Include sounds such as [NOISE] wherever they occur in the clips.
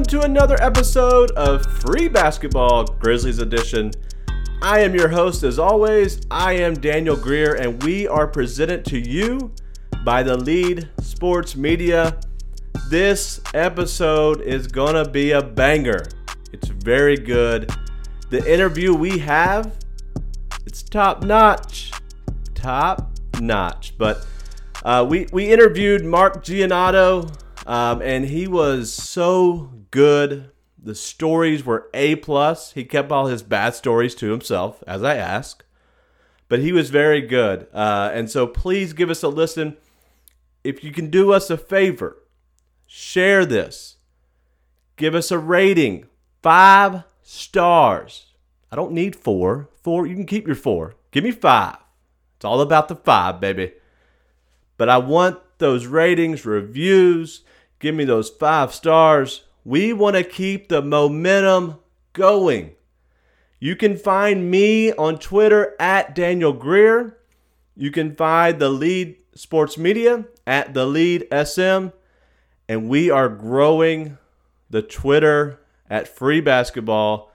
Welcome to another episode of Free Basketball Grizzlies Edition. I am your host, as always. I am Daniel Greer, and we are presented to you by the Lead Sports Media. This episode is gonna be a banger. It's very good. The interview we have, it's top notch. Top notch. But uh, we, we interviewed Mark Giannotto, um, and he was so good. The stories were A plus. He kept all his bad stories to himself, as I asked. But he was very good. Uh, and so please give us a listen. If you can do us a favor, share this. Give us a rating. Five stars. I don't need four. Four, you can keep your four. Give me five. It's all about the five, baby. But I want those ratings, reviews. Give me those five stars. We want to keep the momentum going. You can find me on Twitter at Daniel Greer. You can find the lead sports media at the lead SM. And we are growing the Twitter at free basketball.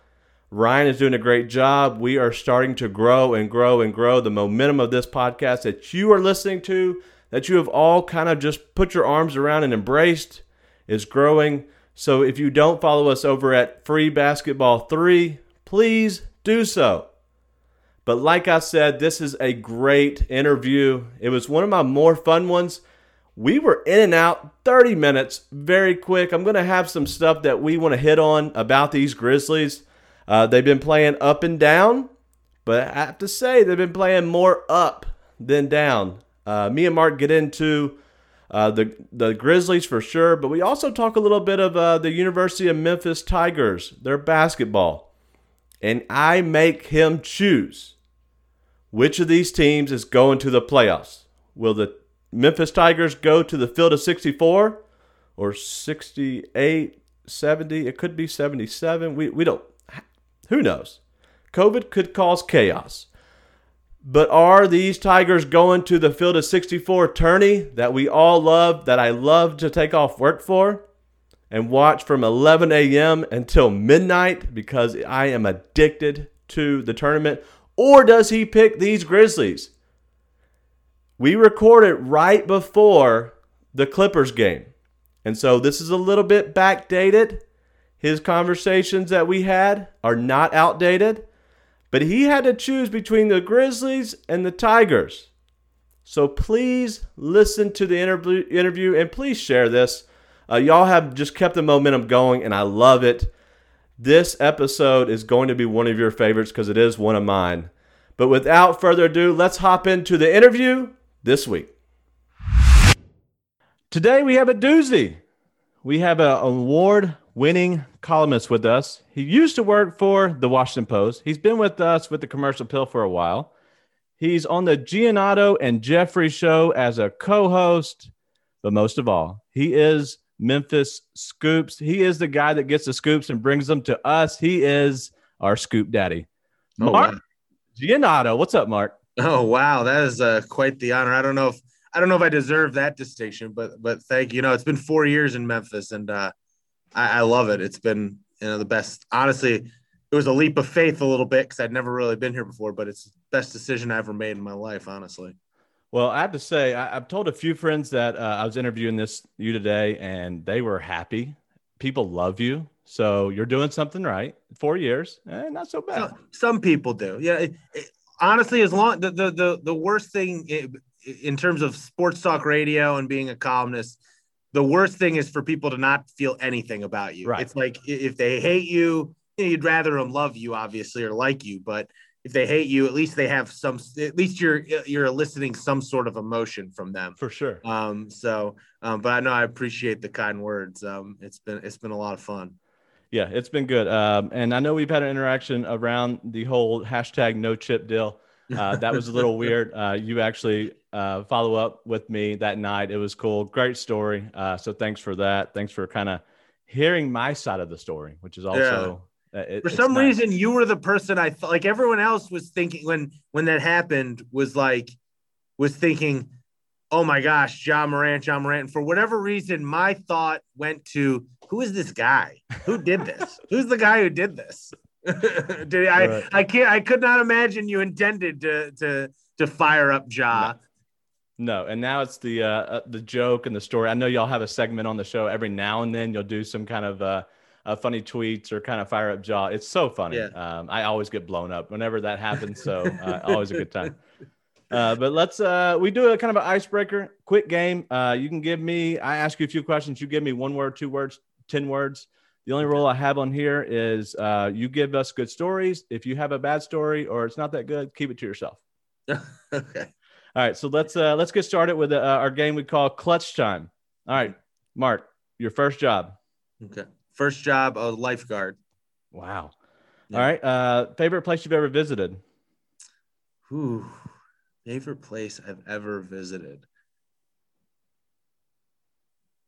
Ryan is doing a great job. We are starting to grow and grow and grow. The momentum of this podcast that you are listening to, that you have all kind of just put your arms around and embraced, is growing. So if you don't follow us over at Free Basketball 3, please do so. But like I said, this is a great interview. It was one of my more fun ones. We were in and out 30 minutes, very quick. I'm going to have some stuff that we want to hit on about these Grizzlies. Uh, they've been playing up and down, but I have to say, they've been playing more up than down. Uh, me and Mark get into uh, the the Grizzlies for sure, but we also talk a little bit of uh, the University of Memphis Tigers, their basketball, and I make him choose which of these teams is going to the playoffs. Will the Memphis Tigers go to the field of 64 or 68, 70? It could be 77. We we don't. Who knows? COVID could cause chaos. But are these Tigers going to the field of 64 tourney that we all love, that I love to take off work for and watch from 11 a.m. until midnight because I am addicted to the tournament? Or does he pick these Grizzlies? We recorded right before the Clippers game. And so this is a little bit backdated. His conversations that we had are not outdated. But he had to choose between the Grizzlies and the Tigers. So please listen to the interview, interview and please share this. Uh, y'all have just kept the momentum going, and I love it. This episode is going to be one of your favorites because it is one of mine. But without further ado, let's hop into the interview this week. Today we have a doozy. We have an award winning columnist with us. He used to work for the Washington Post. He's been with us with the Commercial Appeal for a while. He's on the Giannotto and Jeffrey show as a co host. But most of all, he is Memphis Scoops. He is the guy that gets the scoops and brings them to us. He is our scoop daddy. Oh, Mark wow. Giannotto. What's up, Mark? Oh wow, that is uh, quite the honor. I don't know if I don't know if I deserve that distinction, but but thank you. You know, it's been four years in Memphis, and uh, I, I love it. It's been you know the best. Honestly, it was a leap of faith a little bit because I'd never really been here before, but it's the best decision I ever made in my life. Honestly, Well, I have to say, I, I've told a few friends that uh, I was interviewing this you today, and they were happy. People love you, so you're doing something right. Four years, eh, not so bad. some, some people do. Yeah, it, it, honestly, as long the the the, the worst thing i- in terms of sports talk radio and being a columnist, the worst thing is for people to not feel anything about you. Right. It's like if they hate you, you'd rather them love you, obviously, or like you. But if they hate you, at least they have some. At least you're you're eliciting some sort of emotion from them. For sure. Um. So, um. But I know I appreciate the kind words. Um. It's been it's been a lot of fun. Yeah, it's been good. Um, and I know we've had an interaction around the whole hashtag no chip deal. Uh, that was a little [LAUGHS] weird. Uh, you actually uh, follow up with me that night. It was cool. Great story. Uh, so thanks for that. Thanks for kind of hearing my side of the story, which is also uh, it- for some nice. reason you were the person i thought like everyone else was thinking when when that happened was like was thinking oh my gosh, Ja Morant, Ja Morant. And for whatever reason, my thought went to who is this guy? Who did this? Who's the guy who did this? [LAUGHS] did I? Right. I can't. I could not imagine you intended to to to fire up Ja. No. No, and now it's the uh, uh, the joke and the story. I know y'all have a segment on the show every now and then. You'll do some kind of uh, uh, funny tweets or kind of fire up Ja. It's so funny. Yeah. Um, I always get blown up whenever that happens. So uh, always a good time. Uh, but let's uh, we do a kind of an icebreaker, quick game. Uh, you can give me. I ask you a few questions. You give me one word, two words, ten words. The only rule I have on here is uh, you give us good stories. If you have a bad story or it's not that good, keep it to yourself. [LAUGHS] okay. All right. So let's uh, let's get started with uh, our game we call Clutch Time. All right, Mark, your first job. Okay. First job, a lifeguard. Wow. Yeah. All right. Uh, favorite place you've ever visited? Ooh, favorite place I've ever visited.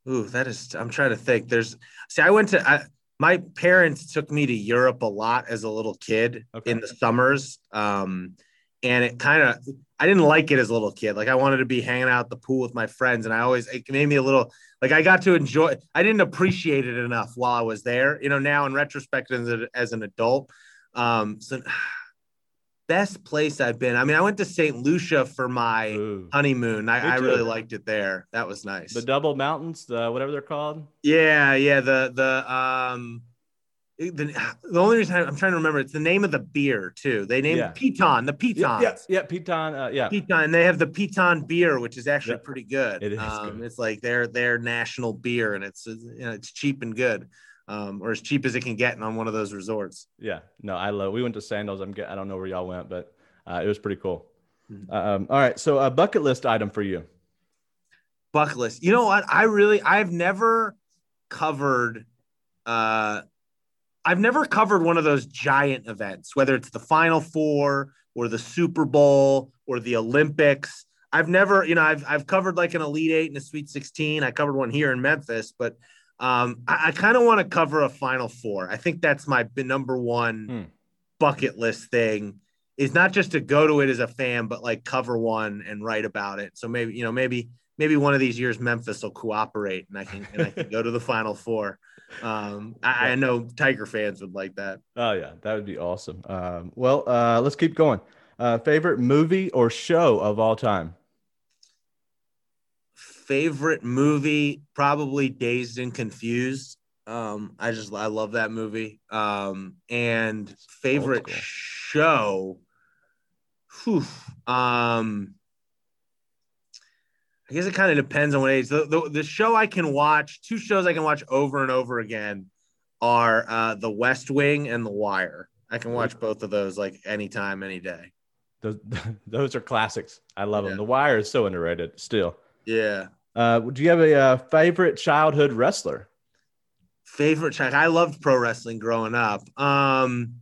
Ooh, that is. I'm trying to think. There's. See, I went to. I, my parents took me to Europe a lot as a little kid okay. in the summers. Um, and it kind of I didn't like it as a little kid. Like I wanted to be hanging out at the pool with my friends, and I always it made me a little like I got to enjoy. I didn't appreciate it enough while I was there. You know, now in retrospect, as, a, as an adult, um, so best place I've been. I mean, I went to St. Lucia for my Ooh. honeymoon. I, I, really liked it there. That was nice. The Double Mountains, the whatever they're called. Yeah, yeah. The the um the, [SIGHS] the only reason I'm trying to remember it's the name of the beer too. They named yeah. Piton, the Piton. Yeah, yeah, Piton. Uh, yeah, Piton. And they have the Piton beer, which is actually pretty good. It is. Um, good. It's like their their national beer, and it's you know it's cheap and good, um, or as cheap as it can get on one of those resorts. Yeah, no, I love. We went to Sandals. I'm I don't know where y'all went, but uh, it was pretty cool. Mm-hmm. Um, all right, so a bucket list item for you. Bucket list. You know what? I really I've never covered. Uh, I've never covered one of those giant events, whether it's the Final Four or the Super Bowl or the Olympics. I've never, you know, I've I've covered like an Elite Eight and a Sweet 16. I covered one here in Memphis, but um, I, I kind of want to cover a Final Four. I think that's my number one hmm. bucket list thing. Is not just to go to it as a fan, but like cover one and write about it. So maybe you know, maybe maybe one of these years Memphis will cooperate and I can and I can go to the Final Four. Um, I, I, know Tiger fans would like that. Oh yeah, that would be awesome. Um, well, uh, let's keep going. Uh, favorite movie or show of all time? Favorite movie, probably Dazed and Confused. Um, I just I love that movie. Um, and favorite show. Whew, um, I guess it kind of depends on what age. The, the, the, show I can watch, two shows I can watch over and over again are uh, The West Wing and The Wire. I can watch both of those like anytime, any day. Those, [LAUGHS] those are classics. I love yeah. them. The Wire is so underrated still. Yeah. Uh, do you have a uh, favorite childhood wrestler? Favorite child? I loved pro wrestling growing up. Um,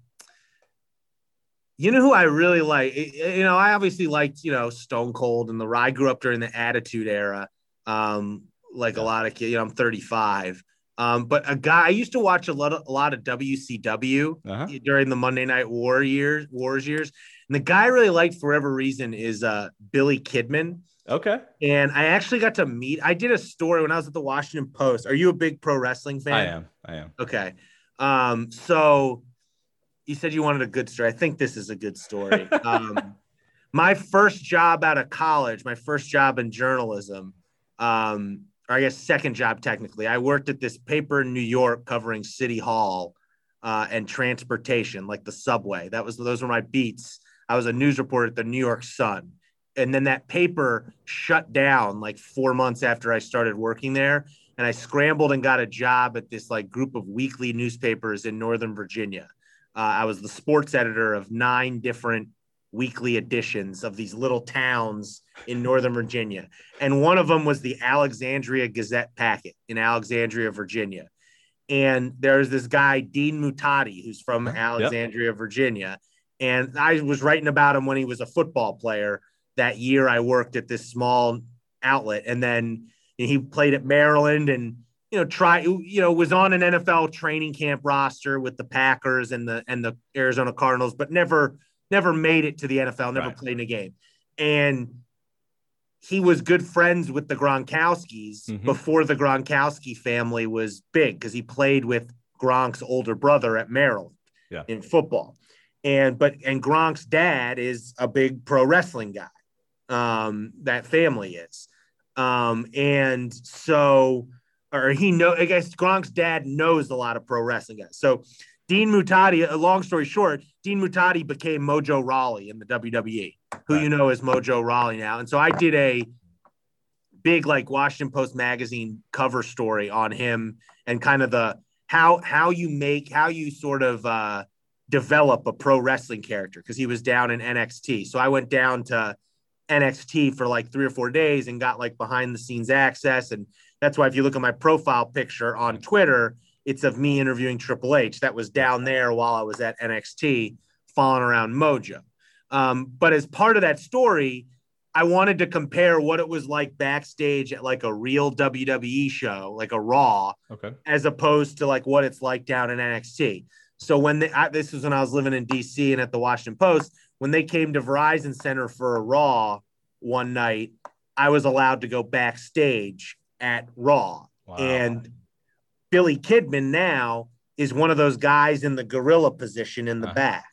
you know who I really like? You know, I obviously liked, you know, Stone Cold and the I grew up during the Attitude Era. Um, like yeah. a lot of kids, you know, I'm 35. Um, but a guy I used to watch a lot of a lot of WCW uh-huh. during the Monday Night War years, Wars years, and the guy I really liked for whatever reason is uh, Billy Kidman. Okay. And I actually got to meet. I did a story when I was at the Washington Post. Are you a big pro wrestling fan? I am. I am. Okay. Um, so you said you wanted a good story. I think this is a good story. [LAUGHS] Um, my first job out of college, my first job in journalism, um, or I guess second job technically, I worked at this paper in New York covering City Hall uh, and transportation, like the subway. That was those were my beats. I was a news reporter at the New York Sun, and then that paper shut down like four months after I started working there. And I scrambled and got a job at this like group of weekly newspapers in Northern Virginia uh, I was the sports editor of nine different weekly editions of these little towns in Northern Virginia. And one of them was the Alexandria Gazette Packet in Alexandria, Virginia. And there's this guy, Dean Muhtadi, who's from Alexandria, yep. Virginia. And I was writing about him when he was a football player. That year, I worked at this small outlet. And then he played at Maryland and you know, try you know, was on an NFL training camp roster with the Packers and the and the Arizona Cardinals, but never never made it to the NFL, never right. played in a game. And he was good friends with the Gronkowskis Mhm. before the Gronkowski family was big because he played with Gronk's older brother at Maryland Yeah. in football. And but and Gronk's dad is a big pro wrestling guy. Um, that family is. Um, and so or he know I guess Gronk's dad knows a lot of pro wrestling guys. So Dean Muhtadi, a long story short, Dean Muhtadi became Mojo Rawley in the WWE, who you know is Mojo Rawley now. And so I did a big like Washington Post magazine cover story on him and kind of the how how you make how you sort of uh develop a pro wrestling character because he was down in NXT. So I went down to NXT for like three or four days and got like behind the scenes access. And that's why if you look at my profile picture on Twitter, it's of me interviewing Triple H. That was down there while I was at NXT, following around Mojo. Um, but as part of that story, I wanted to compare what it was like backstage at like a real WWE show, like a Raw, Okay. as opposed to like what it's like down in NXT. So when I, this was when I was living in DC and at the Washington Post, when they came to Verizon Center for a Raw one night, I was allowed to go backstage at Raw. Wow. And Billy Kidman now is one of those guys in the gorilla position in the Uh-huh. back.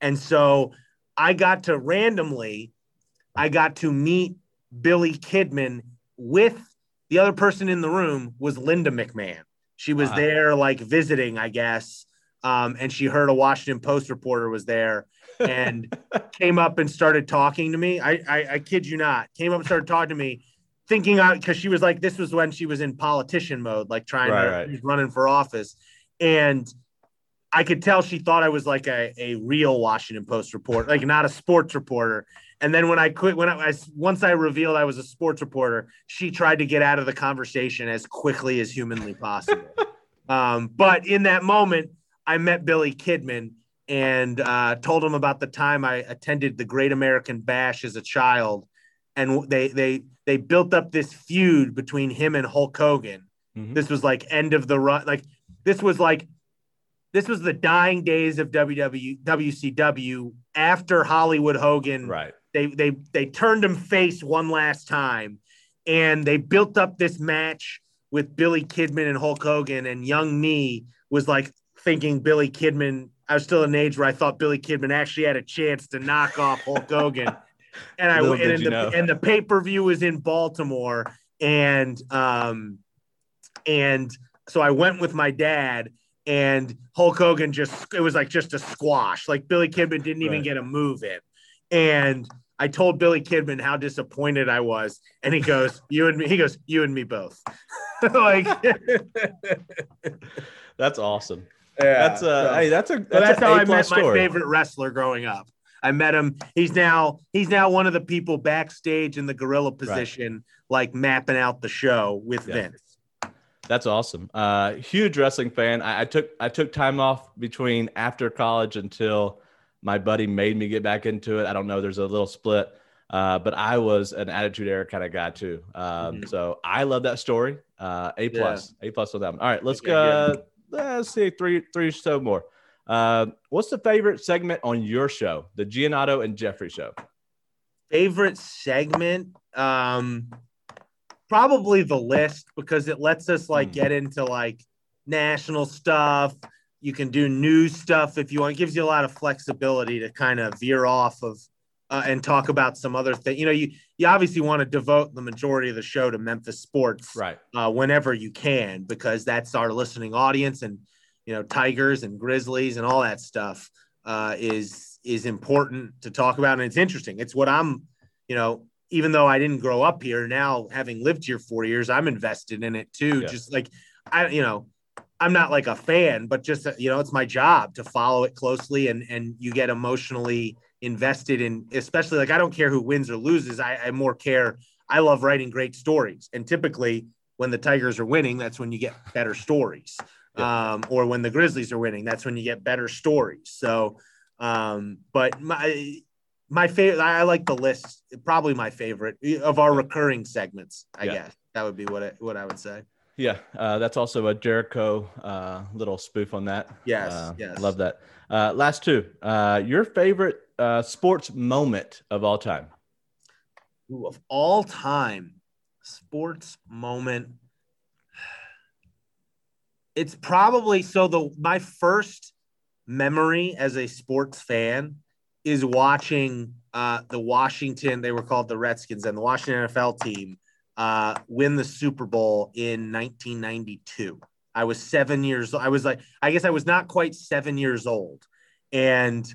And so I got to randomly, I got to meet Billy Kidman with the other person in the room was Linda McMahon. She was Wow. there like visiting, I guess. Um, and she heard a Washington Post reporter was there and [LAUGHS] came up and started talking to me. I, I, I kid you not, came up and started talking to me, thinking out because she was like, this was when she was in politician mode, like trying Right, to right. she was running for office. And I could tell she thought I was like a, a real Washington Post reporter, like not a sports reporter. And then when I quit, when I, I once I revealed I was a sports reporter, she tried to get out of the conversation as quickly as humanly possible. [LAUGHS] um, but in that moment, I met Billy Kidman and uh, told him about the time I attended the Great American Bash as a child, and they they they built up this feud between him and Hulk Hogan. Mhm. This was like end of the run, like this was like this was the dying days of WW WCW after Hollywood Hogan Right. they they they turned him face one last time and they built up this match with Billy Kidman and Hulk Hogan and young me was like thinking Billy Kidman I was still in an age where I thought Billy Kidman actually had a chance to knock off Hulk [LAUGHS] Hogan and I Little and, the, know. and the pay-per-view was in Baltimore and um and so I went with my dad and Hulk Hogan just it was like just a squash. Like Billy Kidman didn't even Right. get a move in. And I told Billy Kidman how disappointed I was, and he goes, [LAUGHS] "You and me." He goes, "You and me both." [LAUGHS] like, That's awesome. Yeah. That's a so- hey, that's a that's, that's how I met my favorite wrestler growing up. I met him. He's now he's now one of the people backstage in the gorilla position, like mapping out the show with Yeah. Vince. That's awesome. Uh, huge wrestling fan. I, I took I took time off between after college until my buddy made me get back into it. I don't know. There's a little split, uh, but I was an Attitude Era kind of guy too. Um, Mhm. So I love that story. Uh, a plus, A plus on that one. All right, let's Okay, go. Let's see three three or so more. Uh, what's the favorite segment on your show, the Giannotto and Jeffrey show? favorite segment um probably the list because it lets us like Hmm. get into like national stuff you can do news stuff if you want it gives you a lot of flexibility to kind of veer off of uh, and talk about some other thing you know you you obviously want to devote the majority of the show to memphis sports Right. uh, whenever you can because that's our listening audience and you know tigers and grizzlies and all that stuff uh, is is important to talk about and it's interesting it's what i'm you know even though i didn't grow up here now having lived here four years i'm invested in it too Yeah. just like i you know i'm not like a fan but just you know it's my job to follow it closely and and you get emotionally invested in especially like i don't care who wins or loses i, I more care i love writing great stories and typically when the tigers are winning that's when you get better stories um, or when the grizzlies are winning that's when you get better stories so um, but my my favorite i like the list probably my favorite of our recurring segments i Yeah. guess that would be what it, what i would say Yeah, uh, that's also a Jericho uh, little spoof on that. Yes, Uh, yes. love that. Uh, last two. Uh, your favorite uh, sports moment of all time? Ooh, of all time sports moment. [SIGHS] It's probably so the my first memory as a sports fan is watching uh, the Washington, they were called the Redskins, and the Washington NFL team uh, win the Super Bowl in 1992. I was seven years. Old. I was like, I guess I was not quite seven years old, and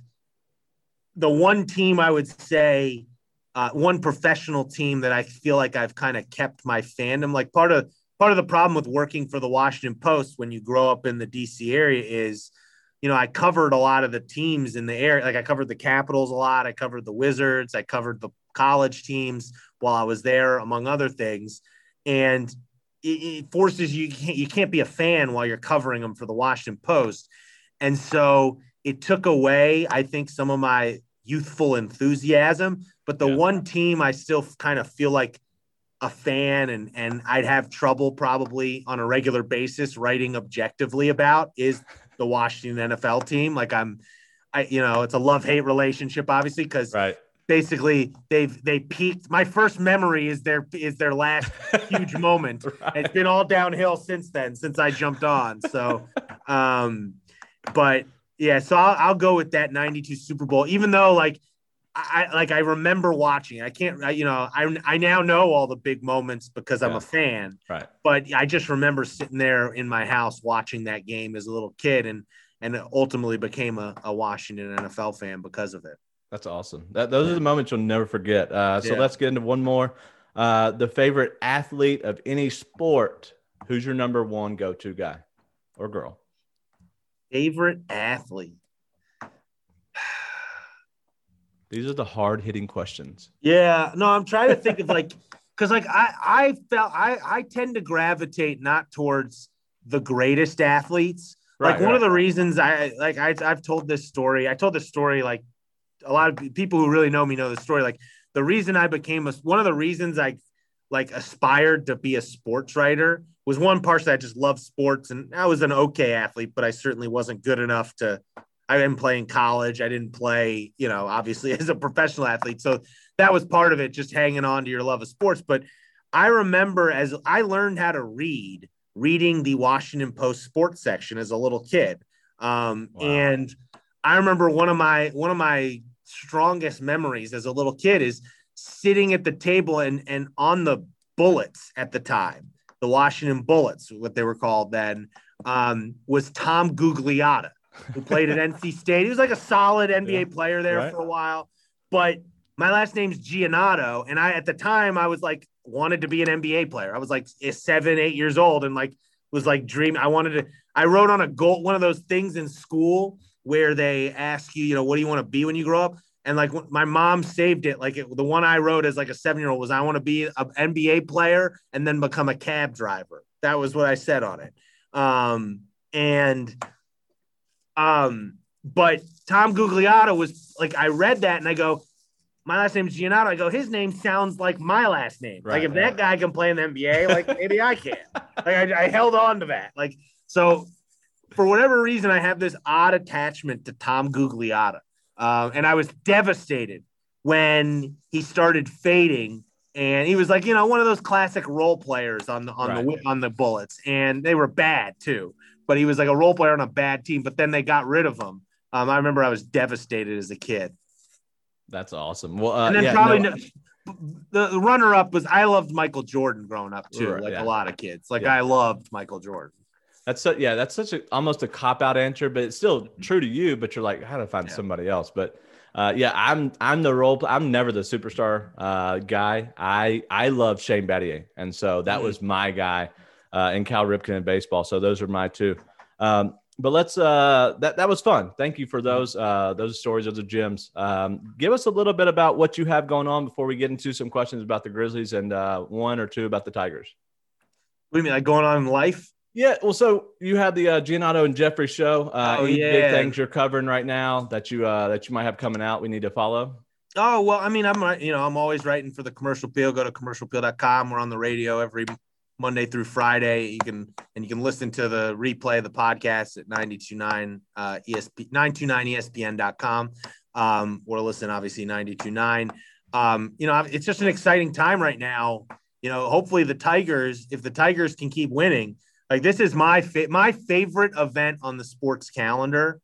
the one team I would say, uh, one professional team that I feel like I've kind of kept my fandom. Like part of part of the problem with working for the Washington Post when you grow up in the DC area is you know, I covered a lot of the teams in the area. Like I covered the Capitals a lot. I covered the Wizards. I covered the college teams while I was there, among other things. And it, it forces you, you can't, you can't be a fan while you're covering them for the Washington Post. And so it took away, I think, some of my youthful enthusiasm. But the yeah. one team I still kind of feel like a fan and and I'd have trouble probably on a regular basis writing objectively about is the Washington NFL team. Like I'm, I you know, it's a love hate relationship, obviously, because right. Basically they've they peaked. My first memory is their is their last [LAUGHS] huge moment. right. It's been all downhill since then, since I jumped on. So, um, but yeah, so I'll, I'll go with that '92 Super Bowl, even though like I like I remember watching. I can't, I, you know, I I now know all the big moments because I'm a fan. Right. But I just remember sitting there in my house watching that game as a little kid, and and ultimately became a, a Washington NFL fan because of it. That's awesome. That those are the moments you'll never forget. Uh, so yeah. let's get into one more. Uh, the favorite athlete of any sport. Who's your number one go-to guy or girl? Favorite athlete. [SIGHS] These are the hard hitting questions. Yeah, no, I'm trying to think of like, [LAUGHS] because like I I felt I I tend to gravitate not towards the greatest athletes. Right, like one right. of the reasons I like I I've told this story. I told this story like a lot of people who really know me know the story. Like the reason I became a one of the reasons I like aspired to be a sports writer was one part that I just loved sports and I was an okay athlete, but I certainly wasn't good enough to I didn't play in college. I didn't play, you know, obviously [LAUGHS] as a professional athlete. So that was part of it, just hanging on to your love of sports. But I remember as I learned how to read, reading the Washington Post sports section as a little kid. Um, wow. And I remember one of my one of my strongest memories as a little kid is sitting at the table and and on the bullets at the time, the Washington Bullets, what they were called then, um, was Tom Gugliotta who played at [LAUGHS] NC State. He was like a solid NBA yeah, player there right. for a while. But my last name's Giannotto, and I at the time I was like wanted to be an NBA player. I was like seven, eight years old, and like was like dream. I wanted to. I wrote on a goal one of those things in school where they ask you, you know, what do you want to be when you grow up? And like my mom saved it. Like it, the one I wrote as like a seven year old was I want to be an NBA player and then become a cab driver. That was what I said on it. Um, and um, but Tom Gugliotta was like, I read that and I go, my last name is Giannotto. I go, his name sounds like my last name. Right, like if that guy can play in the NBA, like maybe I can. [LAUGHS] Like I, I, held on to that. Like so, for whatever reason, I have this odd attachment to Tom Gugliotta, um, and I was devastated when he started fading. And he was like, you know, one of those classic role players on the on right. the on the Bullets, and they were bad too but he was like a role player on a bad team. But then they got rid of him. Um, I remember I was devastated as a kid. That's awesome. Well, uh, and then yeah, probably no, the, the runner up was I loved Michael Jordan growing up too, right, like yeah. a lot of kids. Like yeah. I loved Michael Jordan. That's so, yeah, that's such a almost a cop out answer, but it's still true to you. But you're like, how to find somebody else? But uh, yeah, I'm I'm the role. I'm never the superstar uh, guy. I I love Shane Battier, and so that mm-hmm. was my guy uh, and Cal Ripken in baseball. So those are my two. Um, but let's uh, that that was fun. Thank you for those uh, those stories, those are gems. Um, give us a little bit about what you have going on before we get into some questions about the Grizzlies and uh, one or two about the Tigers. What do you mean, like going on in life? Yeah, well, so you have the uh, Giannotto and Jeffrey show. Uh, oh, any yeah. big things you're covering right now that you uh, that you might have coming out? We need to follow. Oh well, I mean, I'm you know I'm always writing for the Commercial Appeal. Go to commercialappeal.com. We're on the radio every Monday through Friday. You can and you can listen to the replay of the podcast at 929 uh, ESP 929ESPN.com. Um, or listen, obviously 929. um, you know, it's just an exciting time right now. You know, hopefully the Tigers, if the Tigers can keep winning, like this is my fa- my favorite event on the sports calendar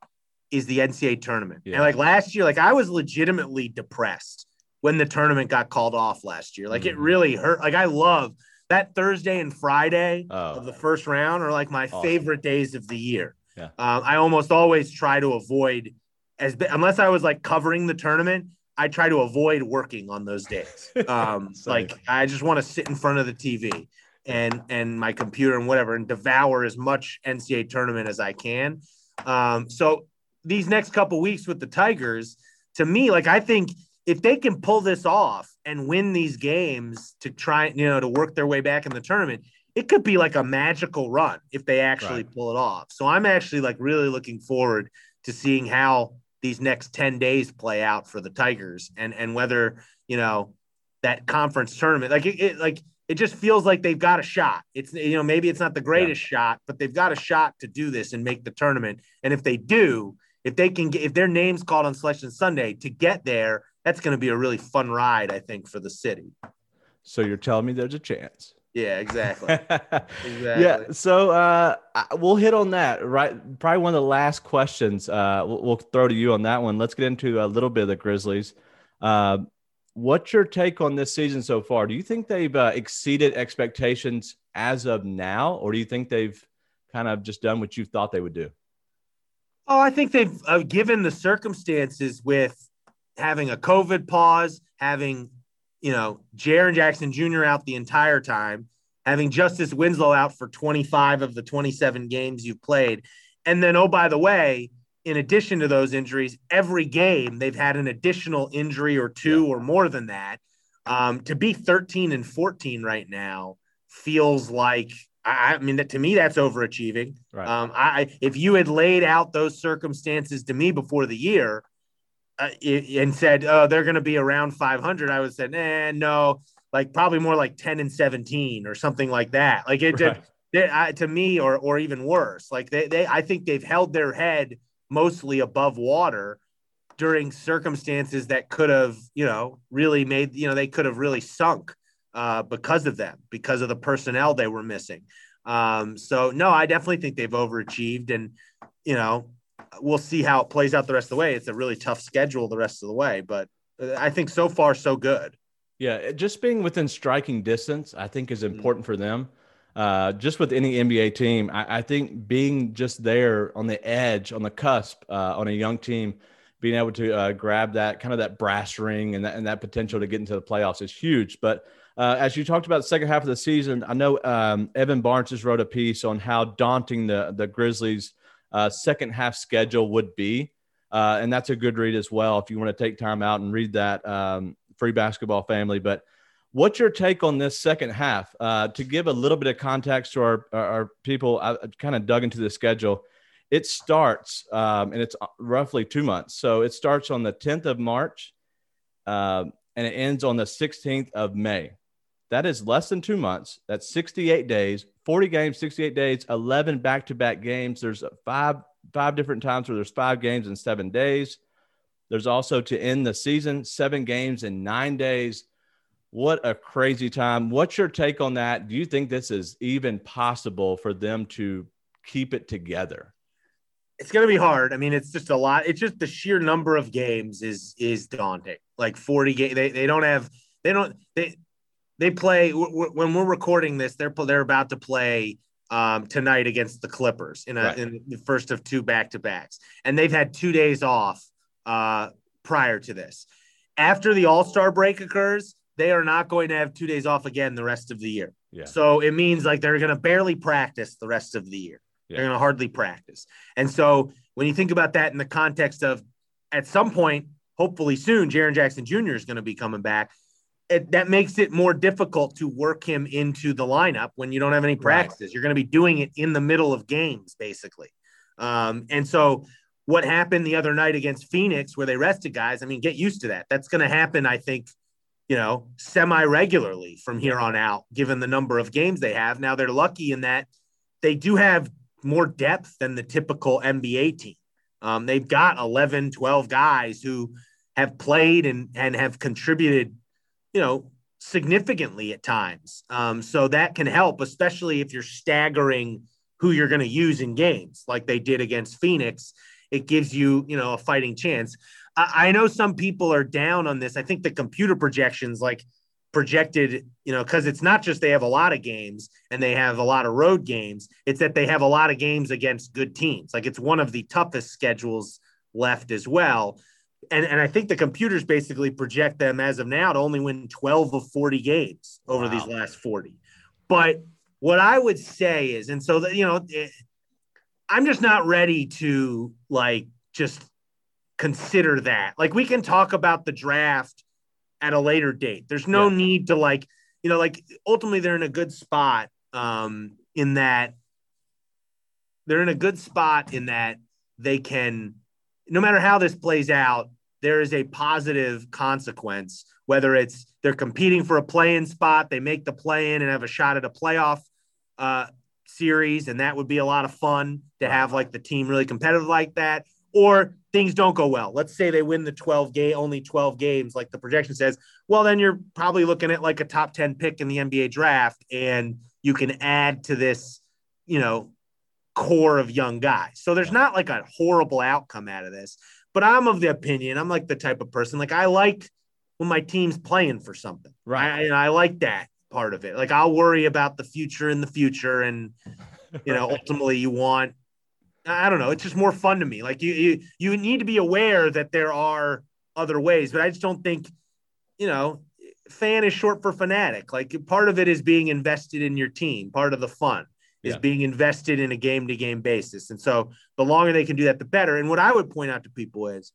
is the NCAA tournament. Yeah. And like last year, like I was legitimately depressed when the tournament got called off last year. Like mm-hmm. it really hurt. Like I love that Thursday and Friday oh. of the first round are like my awesome. favorite days of the year. Yeah. Um, I almost always try to avoid as unless I was like covering the tournament. I try to avoid working on those days. [LAUGHS] Um, like I just want to sit in front of the TV and and my computer and whatever and devour as much NCAA tournament as I can. Um, so these next couple weeks with the Tigers, to me, like I think if they can pull this off and win these games to try, you know, to work their way back in the tournament, it could be like a magical run if they actually right. pull it off. So I'm actually like really looking forward to seeing how these next 10 days play out for the Tigers and and whether, you know, that conference tournament like it, it like it just feels like they've got a shot. It's you know maybe it's not the greatest yeah. shot, but they've got a shot to do this and make the tournament. And if they do, if they can get if their name's called on Selection Sunday to get there, that's going to be a really fun ride, I think, for the city. So you're telling me there's a chance? Yeah, exactly. [LAUGHS] exactly. Yeah. So uh, we'll hit on that. Right. Probably one of the last questions uh, we'll, we'll, throw to you on that one. Let's get into a little bit of the Grizzlies. Uh, what's your take on this season so far? Do you think they've uh, exceeded expectations as of now, or do you think they've kind of just done what you thought they would do? Oh, I think they've uh, given the circumstances with having a COVID pause, having you know Jaren Jackson Jr. out the entire time, having Justice Winslow out for 25 of the 27 games you've played, and then oh by the way, in addition to those injuries, every game they've had an additional injury or two yeah. or more than that. Um, to be 13 and 14 right now feels like I, I mean, that, to me, that's overachieving. Right. Um, I if you had laid out those circumstances to me before the year uh, and said, "Oh, they're going to be around 500," I would say, "Nah, no." Like probably more like 10 and 17 or something like that. Like it, right. they, I, to me, or or even worse. Like they, they, I think they've held their head mostly above water during circumstances that could have, you know, really made, you know, they could have really sunk uh, because of them, because of the personnel they were missing. Um, so no, I definitely think they've overachieved, and you know, we'll see how it plays out the rest of the way. It's a really tough schedule the rest of the way, but uh, I think so far so good. Yeah, just being within striking distance, I think, is mm-hmm. important mm-hmm. for them. Uh, just with any NBA team, I, I, think being just there on the edge, on the cusp, uh, on a young team, being able to uh, grab that kind of that brass ring and that, and that potential to get into the playoffs is huge. But uh, as you talked about the second half of the season, I know um, Evan Barnes just wrote a piece on how daunting the the Grizzlies' uh, second half schedule would be, uh, and that's a good read as well if you want to take time out and read that. Um, free basketball family, but what's your take on this second half? Uh, to give a little bit of context to our our people, I kind of dug into the schedule. It starts um, and it's roughly two months, so it starts on the 10th of March. Uh, and it ends on the 16th of May. That is less than two months. That's 68 days, 40 games, 68 days, 11 back to back games. There's five, five different times where there's five games in seven days. There's also to end the season, seven games in nine days. What a crazy time. What's your take on that? Do you think this is even possible for them to keep it together? It's going to be hard. I mean, it's just a lot. It's just the sheer number of games is is daunting. Like 40 games. They, they don't have, they don't, they, they play when we're recording this. They're they're about to play um, tonight against the Clippers in a right. in the first of two back to backs, and they've had two days off uh, prior to this. After the All Star break occurs, they are not going to have two days off again the rest of the year. Yeah. So it means like they're going to barely practice the rest of the year. Yeah. They're going to hardly practice, and so when you think about that in the context of at some point, hopefully soon, Jaren Jackson Jr. is going to be coming back it, that makes it more difficult to work him into the lineup when you don't have any practices. Right. You're going to be doing it in the middle of games, basically. Um, and so, what happened the other night against Phoenix, where they rested guys, I mean, get used to that. That's going to happen, I think, you know, semi regularly from here on out, given the number of games they have. Now, they're lucky in that they do have more depth than the typical NBA team. Um, they've got 11, 12 guys who have played and, and have contributed you know, significantly at times. Um, so that can help, especially if you're staggering who you're going to use in games like they did against Phoenix. It gives you, you know, a fighting chance. I, I know some people are down on this. I think the computer projections, like projected, you know, because it's not just they have a lot of games and they have a lot of road games, it's that they have a lot of games against good teams. Like it's one of the toughest schedules left as well and, and I think the computers basically project them as of now to only win 12 of 40 games over wow. these last 40. But what I would say is, and so that, you know, it, eh, I'm just not ready to like just consider that. Like we can talk about the draft at a later date. There's no yeah. need to like, you know, like ultimately they're in a good spot um, in that they're in a good spot in that they can no matter how this plays out, there is a positive consequence, whether it's they're competing for a play-in spot, they make the play-in and have a shot at a playoff uh, series, and that would be a lot of fun to have like the team really competitive like that. Or things don't go well. Let's say they win the 12 game, only 12 games, like the projection says. Well, then you're probably looking at like a top 10 pick in the NBA draft, and you can add to this, you know, core of young guys. So there's not like a horrible outcome out of this. But I'm of the opinion, I'm like the type of person, like I like when my team's playing for something. Right. I, I like that part of it. Like I'll worry about the future in the future. And, you know, [LAUGHS] ultimately you want, I don't know, it's just more fun to me. Like you, you, you need to be aware that there are other ways, but I just don't think, you know, fan is short for fanatic. Like part of it is being invested in your team, part of the fun is yeah. being invested in a game to game basis. And so the longer they can do that, the better. And what I would point out to people is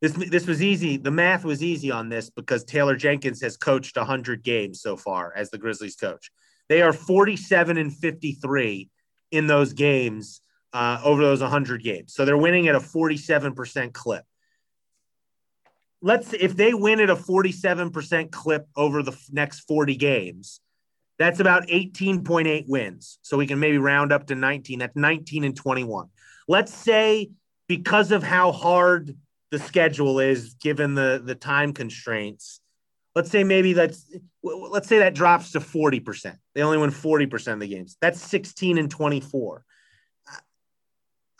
this, this was easy. The math was easy on this because Taylor Jenkins has coached 100 games so far as the Grizzlies coach. They are 47 and 53 in those games uh, over those 100 games. So they're winning at a 47% clip. Let's if they win at a 47% clip over the next 40 games, that's about 18.8 wins. So we can maybe round up to 19. That's 19 and 21. Let's say because of how hard the schedule is given the the time constraints, let's say maybe that's let's say that drops to 40%. They only win 40% of the games. That's 16 and 24.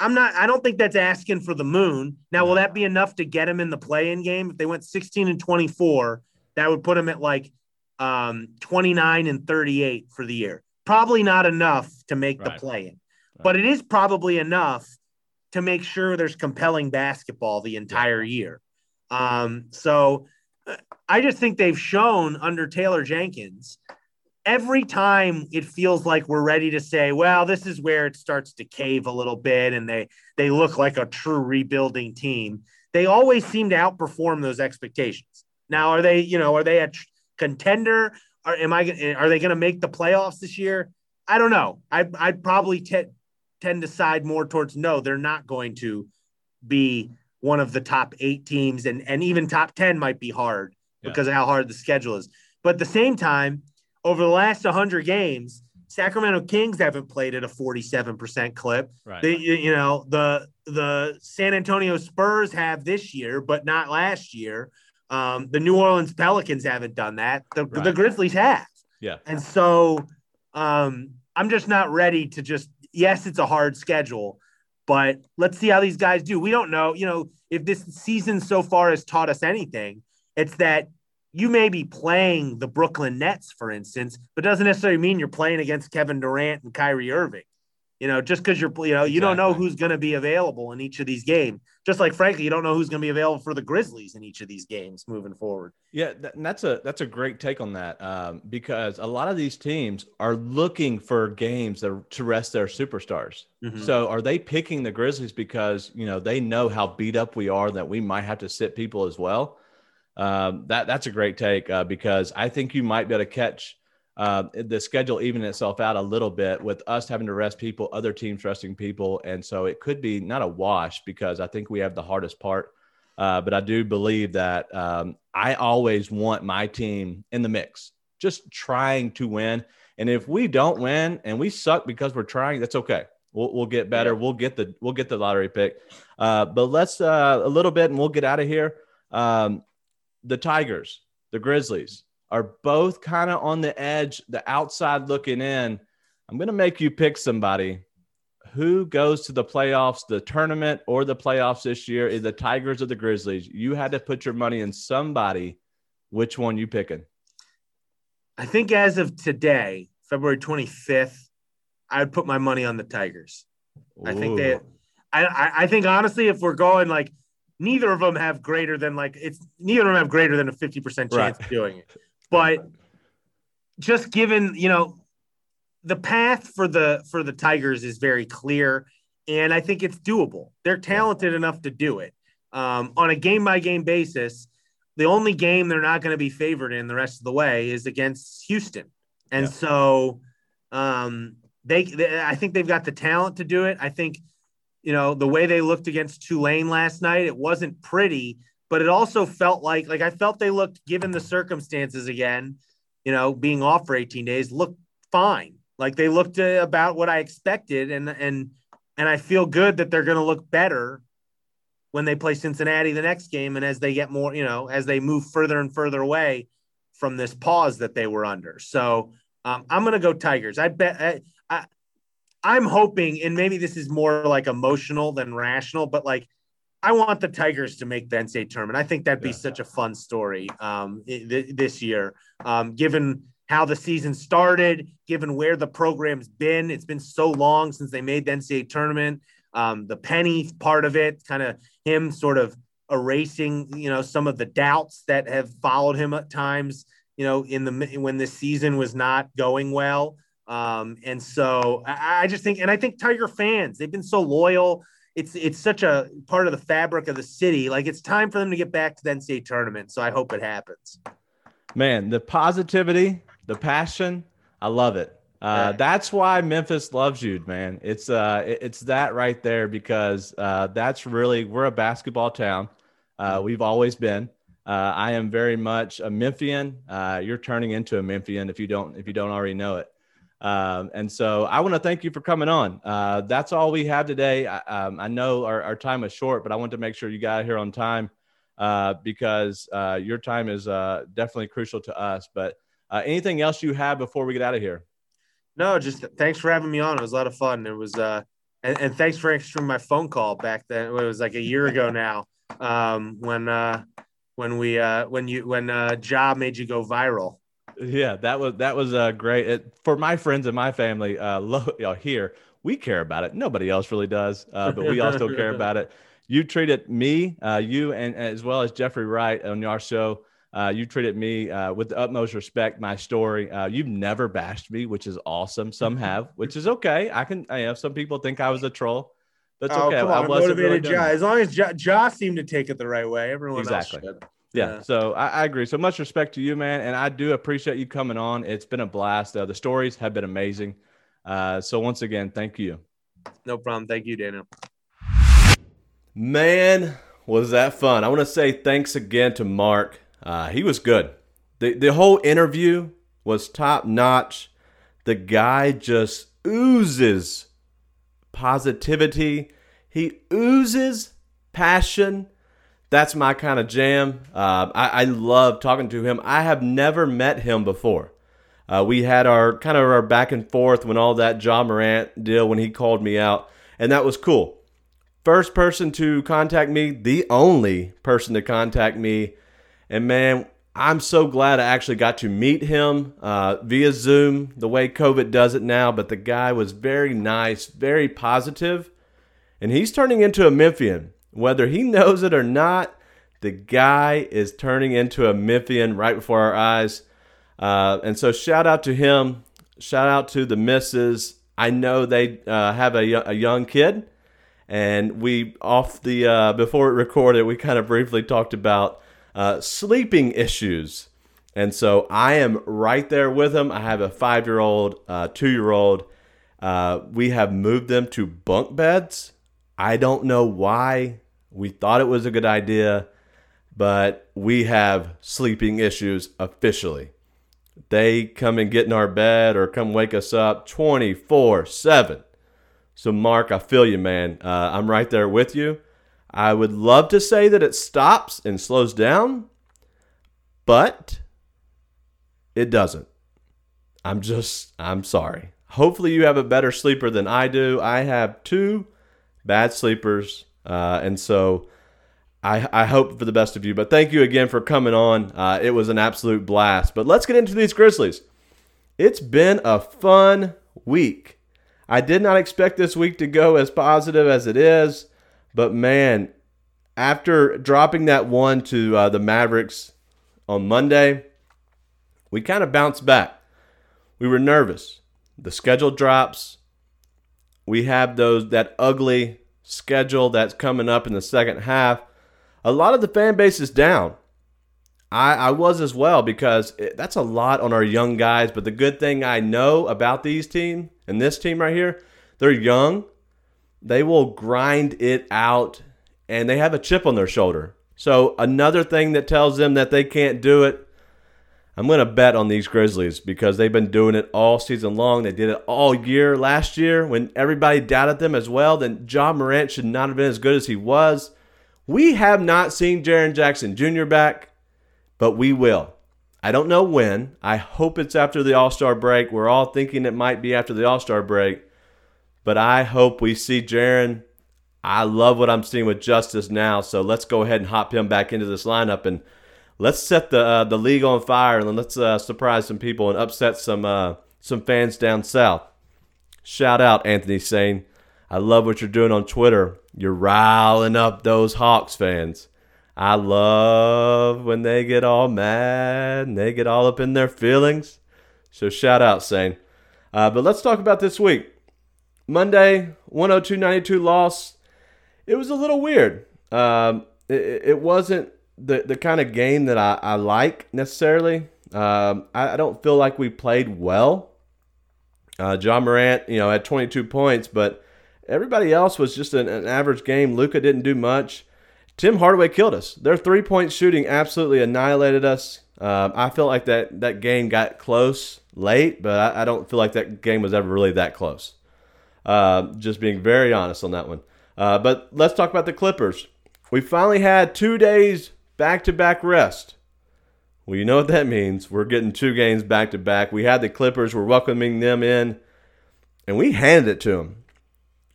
I'm not I don't think that's asking for the moon. Now, will that be enough to get them in the play-in game? If they went 16 and 24, that would put them at like um, 29 and 38 for the year. Probably not enough to make right. the play in, right. but it is probably enough to make sure there's compelling basketball the entire yeah. year. Um, so I just think they've shown under Taylor Jenkins every time it feels like we're ready to say, well, this is where it starts to cave a little bit and they they look like a true rebuilding team. They always seem to outperform those expectations. Now, are they, you know, are they at contender? Are, am I? Eh, are they going to make the playoffs this year? I don't know. I, I'd probably t- tend to side more towards no. They're not going to be one of the top eight teams, and and even top ten might be hard yeah. because of how hard the schedule is. But at the same time, over the last 100 games, Sacramento Kings haven't played at a 47% clip. Right. They, you know, the the San Antonio Spurs have this year, but not last year. Um, the New Orleans Pelicans haven't done that. The, right. the Grizzlies have. Yeah. And so um, I'm just not ready to just, yes, it's a hard schedule, but let's see how these guys do. We don't know, you know, if this season so far has taught us anything, it's that you may be playing the Brooklyn Nets, for instance, but doesn't necessarily mean you're playing against Kevin Durant and Kyrie Irving. You know, just because you're, you know, you don't know who's going to be available in each of these games. Just like, frankly, you don't know who's going to be available for the Grizzlies in each of these games moving forward. Yeah, that's a that's a great take on that um, because a lot of these teams are looking for games that, to rest their superstars. Mm-hmm. So, are they picking the Grizzlies because you know they know how beat up we are that we might have to sit people as well? Um, that that's a great take uh, because I think you might be able to catch uh, the schedule even itself out a little bit with us having to rest people, other teams resting people, and so it could be not a wash because I think we have the hardest part. Uh, but I do believe that um, I always want my team in the mix, just trying to win. And if we don't win and we suck because we're trying, that's okay. We'll, we'll get better. Yeah. We'll get the we'll get the lottery pick. Uh, but let's uh, a little bit, and we'll get out of here. Um, the Tigers the Grizzlies are both kind of on the edge, the outside looking in. I'm going to make you pick somebody who goes to the playoffs, the tournament, or the playoffs this year. Is the Tigers or the Grizzlies? You had to put your money in somebody. Which one you picking? I think as of today, February 25th, I would put my money on the Tigers. Ooh. I think they. I, I think honestly, if we're going like neither of them have greater than like it's neither of them have greater than a 50% chance right. of doing it. But just given, you know, the path for the for the Tigers is very clear and I think it's doable. They're talented enough to do it. Um, on a game by game basis, the only game they're not going to be favored in the rest of the way is against Houston. And yeah. so um, they, they, I think they've got the talent to do it. I think you know, the way they looked against Tulane last night, it wasn't pretty, but it also felt like like I felt they looked given the circumstances again, you know, being off for 18 days, looked fine. Like they looked uh, about what I expected and and and I feel good that they're going to look better when they play Cincinnati the next game and as they get more, you know, as they move further and further away from this pause that they were under. So um, I'm going to go Tigers. I bet I, I, I'm hoping, and maybe this is more like emotional than rational, but like I want the Tigers to make the NCAA tournament. I think that'd be yeah. such a fun story um, th- this year, um, given how the season started, given where the program's been. It's been so long since they made the NCAA tournament. Um, the penny part of it, kind of him sort of erasing, you know, some of the doubts that have followed him at times, you know, in the when this season was not going well. Um, and so I, I just think, and I think Tiger fans, they've been so loyal. It's it's such a part of the fabric of the city. Like it's time for them to get back to the NCAA tournament. So I hope it happens. Man, the positivity, the passion, I love it. Uh, that's why Memphis loves you, man. It's uh, it's that right there because uh, that's really we're a basketball town. Uh, we've always been. Uh, I am very much a Memphian. Uh, you're turning into a Memphian if you don't if you don't already know it. Um, and so I want to thank you for coming on. Uh, that's all we have today. I, um, I know our, our, time is short, but I want to make sure you got here on time uh, because uh, your time is uh, definitely crucial to us. But uh, anything else you have before we get out of here? No, just thanks for having me on. It was a lot of fun. It was, uh, and, and thanks for answering my phone call back then. It was like a year ago [LAUGHS] now um, when when we when you when uh, Job made you go viral. Yeah, that was that was uh, great it, for my friends and my family. Uh, lo, you know, here we care about it. Nobody else really does, uh, but we all still care about it. You treated me, uh, you and as well as Jeffrey Wright on our show. Uh, you treated me uh, with the utmost respect. My story. Uh, you've never bashed me, which is awesome. Some [LAUGHS] have, which is okay. I can. I have some people think I was a troll. That's oh, okay. Come on, I motivated really As long as Josh seemed to take it the right way, everyone exactly. else should yeah, so I, I, agree. So much respect to you, man, and I do appreciate you coming on. It's been a blast. Uh, the stories have been amazing. Uh, so once again, thank you. No problem. Thank you, Daniel. Man, was that fun! I want to say thanks again to Mark. Uh, he was good. the The whole interview was top notch. The guy just oozes positivity. He oozes passion that's my kind of jam. Uh, I, I, love talking to him. I have never met him before. Uh, we had our kind of our back and forth when all that Ja Morant deal when he called me out, and that was cool. First person to contact me, the only person to contact me, and man, I'm so glad I actually got to meet him uh, via Zoom, the way COVID does it now. But the guy was very nice, very positive, and he's turning into a Memphian. Whether he knows it or not, the guy is turning into a Memphian right before our eyes. Uh, and so, shout out to him. Shout out to the misses. I know they uh, have a, a young kid, and we off the uh, before it recorded, we kind of briefly talked about uh, sleeping issues. And so I am right there with him. I have a five year old, uh, two year old. Uh, we have moved them to bunk beds. I don't know why we thought it was a good idea, but we have sleeping issues officially. They come and get in our bed or come wake us up 24 7. So, Mark, I feel you, man. Uh, I'm right there with you. I would love to say that it stops and slows down, but It doesn't. I'm just, I'm sorry. Hopefully, you have a better sleeper than I do. I have two bad sleepers. Uh, and so I, I hope for the best of you. But thank you again for coming on. Uh, it was an absolute blast. But let's get into these Grizzlies. It's been a fun week. I did not expect this week to go as positive as it is. But man, after dropping that one to uh, the Mavericks on Monday, we kind of bounced back. We were nervous. The schedule drops. We have those that ugly schedule that's coming up in the second half. A lot of the fan base is down. I, I was as well because it, that's a lot on our young guys. But the good thing I know about these team and this team right here, they're young. They will grind it out and they have a chip on their shoulder. So another thing that tells them that they can't do it, I'm going to bet on these Grizzlies because they've been doing it all season long. They did it all year last year when everybody doubted them as well. Then Ja Morant should not have been as good as he was. We have not seen Jaren Jackson Jr. back, but we will. I don't know when. I hope it's after the All Star break. We're all thinking it might be after the All Star break, but I hope we see Jaren I love what I'm seeing with Justice now. So let's go ahead and hop him back into this lineup and let's set the uh, the league on fire and let's uh, surprise some people and upset some uh, some fans down south. Shout out Anthony Sane. I love what you're doing on Twitter. You're riling up those Hawks fans. I love when they get all mad and they get all up in their feelings. So shout out Sane. Uh, but let's talk about this week. Monday, 102.92 loss it was a little weird. Um, it, it, wasn't the the kind of game that I, I like necessarily. Um, I, I, don't feel like we played well. Uh, Ja Morant, you know, had 22 points, but everybody else was just an, an average game. Luka didn't do much. Tim Hardaway killed us. Their three point shooting absolutely annihilated us. Um, I felt like that that game got close late, but I, I, don't feel like that game was ever really that close. Uh, just being very honest on that one. Uh, but let's talk about the Clippers. We finally had two days back to back rest. Well, you know what that means. We're getting two games back to back. We had the Clippers, we're welcoming them in, and we handed it to them.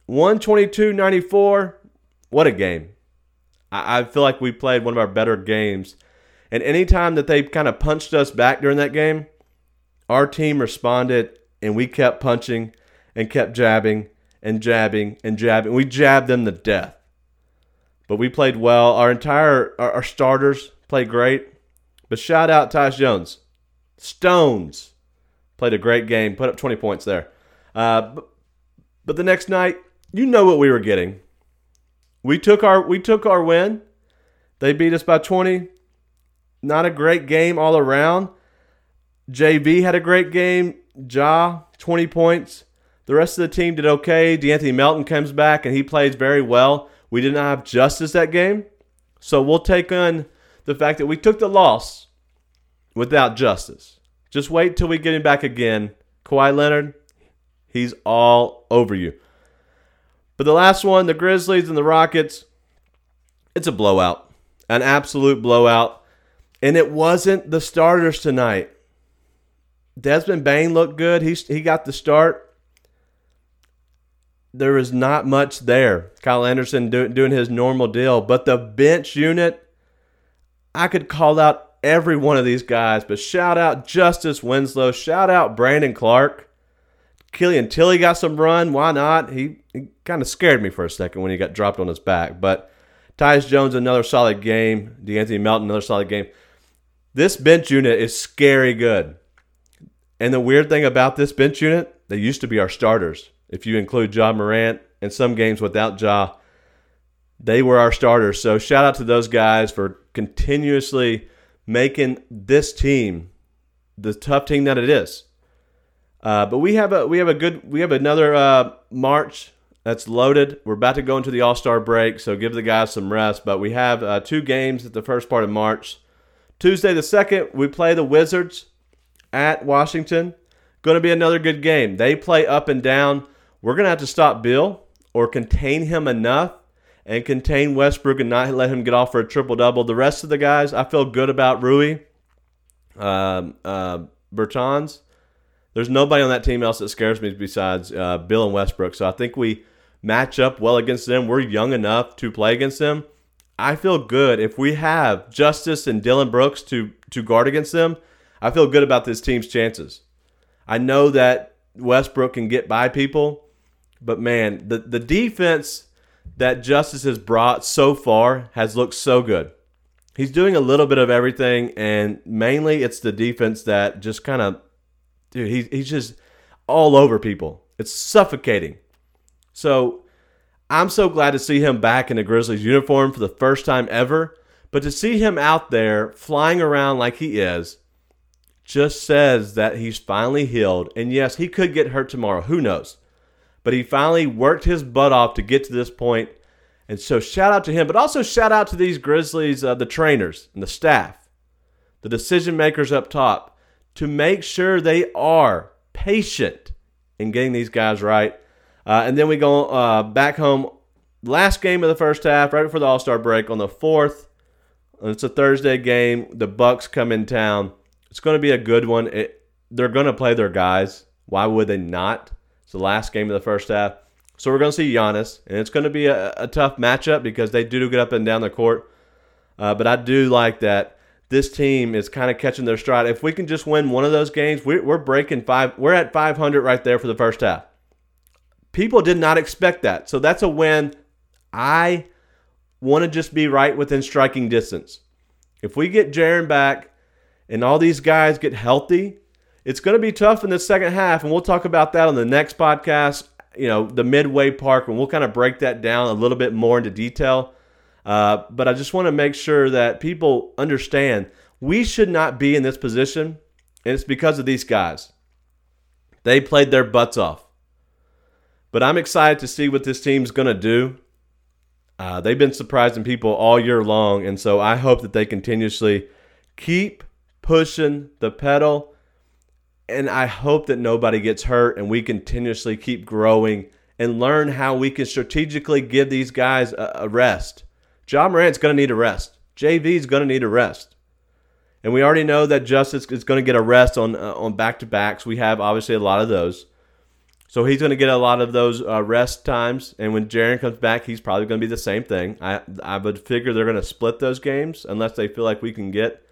122 94. What a game. I, I feel like we played one of our better games. And anytime that they kind of punched us back during that game, our team responded and we kept punching and kept jabbing and jabbing and jabbing. We jabbed them to death. But we played well. Our entire our, our starters played great. But shout out Tyus Jones. Stones played a great game. Put up 20 points there. Uh, but, but the next night, you know what we were getting. We took our we took our win. They beat us by 20. Not a great game all around. JV had a great game. Ja, 20 points. The rest of the team did okay. De'Anthony Melton comes back and he plays very well. We did not have justice that game. So we'll take on the fact that we took the loss without justice. Just wait till we get him back again. Kawhi Leonard, he's all over you. But the last one, the Grizzlies and the Rockets, it's a blowout. An absolute blowout. And it wasn't the starters tonight. Desmond Bane looked good. He, he got the start there is not much there. Kyle Anderson do, doing his normal deal, but the bench unit, I could call out every one of these guys, but shout out Justice Winslow, shout out Brandon Clarke. Killian Tillie got some run. Why not? He, he kind of scared me for a second when he got dropped on his back. But Tyus Jones, another solid game. De'Anthony Melton, another solid game. This bench unit is scary good. And the weird thing about this bench unit, they used to be our starters if you include Ja Morant and some games without Ja, they were our starters. So shout out to those guys for continuously making this team the tough team that it is. Uh, but we have a we have a good we have another uh, March that's loaded. We're about to go into the All Star break, so give the guys some rest. But we have uh, two games at the first part of March. Tuesday the second, we play the Wizards at Washington. Going to be another good game. They play up and down. We're going to have to stop Beal or contain him enough and contain Westbrook and not let him get off for a triple double. The rest of the guys, I feel good about Rui. Um, uh, Bertans, there's nobody on that team else that scares me besides uh, Beal and Westbrook. So I think we match up well against them. We're young enough to play against them. I feel good if we have Justice and Dillon Brooks to to guard against them. I feel good about this team's chances. I know that Westbrook can get by people, but man, the the defense that Justice has brought so far has looked so good. He's doing a little bit of everything, and mainly it's the defense that just kind of, dude, he, he's just all over people. It's suffocating. So I'm so glad to see him back in the Grizzlies uniform for the first time ever. But to see him out there flying around like he is just says that he's finally healed. And yes, he could get hurt tomorrow. Who knows? But he finally worked his butt off to get to this point. And so shout out to him, but also shout out to these Grizzlies, uh, the trainers and the staff, the decision makers up top, to make sure they are patient in getting these guys right. Uh, and then we go uh, back home. Last game of the first half, right before the All Star break, on the fourth. It's a Thursday game. The Bucks come in town. It's going to be a good one. It, they're going to play their guys. Why would they not? It's the last game of the first half. So we're going to see Giannis, and it's going to be a, a tough matchup because they do get up and down the court. Uh, but I do like that this team is kind of catching their stride. If we can just win one of those games, we're, we're breaking five. We're at 500 right there for the first half. People did not expect that. So that's a win. I want to just be right within striking distance. If we get Jaren back and all these guys get healthy, it's going to be tough in the second half. And we'll talk about that on the next podcast, you know, the midway park, and we'll kind of break that down a little bit more into detail. Uh, but I just want to make sure that people understand we should not be in this position, and it's because of these guys. They played their butts off. But I'm excited to see what this team's going to do. Uh, they've been surprising people all year long, and so I hope that they continuously keep pushing the pedal. And I hope that nobody gets hurt and we continuously keep growing and learn how we can strategically give these guys a, a rest. Ja Morant's going to need a rest. JV's going to need a rest. And we already know that Justice is going to get a rest on uh, on back to backs. We have obviously a lot of those. So he's going to get a lot of those uh, rest times, and when Jaren comes back, he's probably going to be the same thing. I I would figure they're going to split those games unless they feel like we can get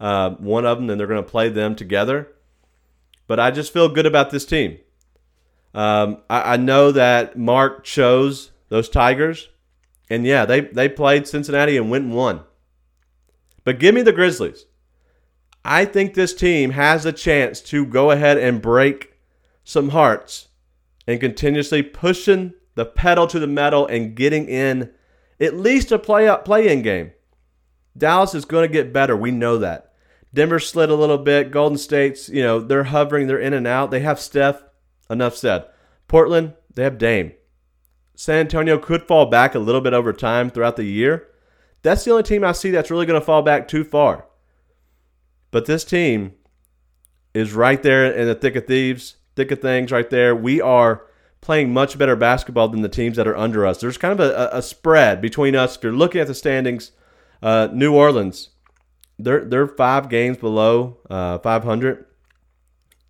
uh, one of them, then they're going to play them together. But I just feel good about this team. Um, I, I know that Mark chose those Tigers, and yeah, they they played Cincinnati and went and won. But give me the Grizzlies. I think this team has a chance to go ahead and break some hearts and continuously pushing the pedal to the metal and getting in at least a play play in game. Dallas is going to get better. We know that. Denver slid a little bit. Golden State's, you know, they're hovering, they're in and out. They have Steph. Enough said. Portland, they have Dame. San Antonio could fall back a little bit over time throughout the year. That's the only team I see that's really going to fall back too far. But this team is right there in the thick of thieves thick of things right there. We are playing much better basketball than the teams that are under us. There's kind of a, a spread between us. If you're looking at the standings, uh, New Orleans, they're they're five games below uh, 500,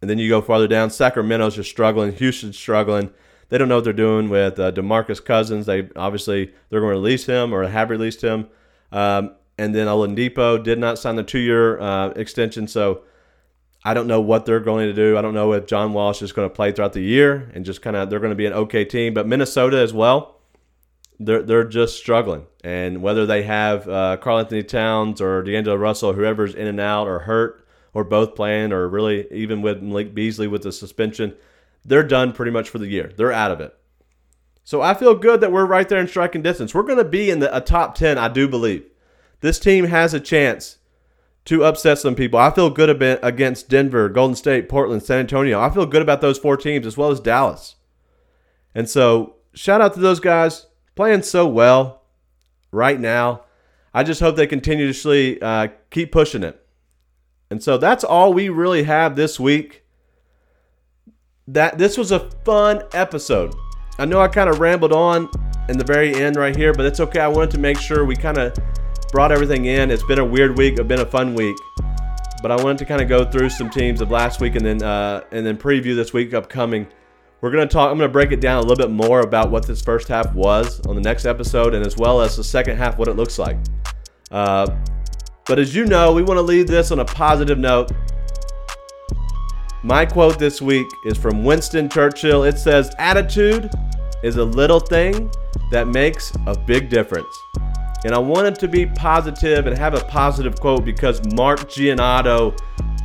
and then you go farther down. Sacramento's just struggling. Houston's struggling. They don't know what they're doing with uh, Demarcus Cousins. They obviously they're going to release him or have released him. Um, and then Oladipo did not sign the two-year uh, extension, so I don't know what they're going to do. I don't know if John Wall is going to play throughout the year and just kind of they're going to be an okay team. But Minnesota as well, they're they're just struggling. And whether they have uh, Karl-Anthony Towns or D'Angelo Russell, whoever's in and out or hurt or both playing, or really even with Malik Beasley with the suspension, they're done pretty much for the year. They're out of it. So I feel good that we're right there in striking distance. We're going to be in the a top ten, I do believe. This team has a chance to upset some people. I feel good about against Denver, Golden State, Portland, San Antonio. I feel good about those four teams as well as Dallas. And so, shout out to those guys playing so well right now. I just hope they continuously uh, keep pushing it. And so that's all we really have this week. That this was a fun episode. I know I kind of rambled on in the very end right here, but it's okay. I wanted to make sure we kind of brought everything in. It's been a weird week, it's been a fun week. but I wanted to kind of go through some teams of last week and then uh, and then preview this week upcoming. We're gonna talk. I'm gonna break it down a little bit more about what this first half was on the next episode, and as well as the second half, what it looks like. Uh, but as you know, we want to leave this on a positive note. My quote this week is from Winston Churchill. It says, Attitude is a little thing that makes a big difference. And I wanted to be positive and have a positive quote because Mark Giannotto,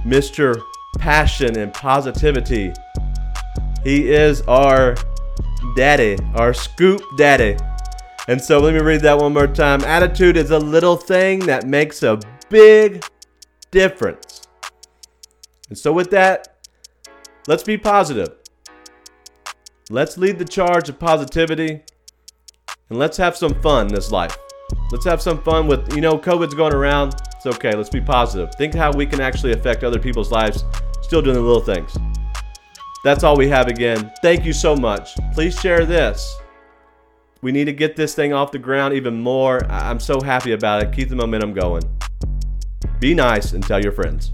Mr. Passion and Positivity, he is our daddy, our scoop daddy. And so let me read that one more time. Attitude is a little thing that makes a big difference. And so, with that, let's be positive. Let's lead the charge of positivity and let's have some fun this life. Let's have some fun with, you know, COVID's going around. It's okay. Let's be positive. Think how we can actually affect other people's lives, still doing the little things. That's all we have again. Thank you so much. Please share this. We need to get this thing off the ground even more. I'm so happy about it. Keep the momentum going. Be nice and tell your friends.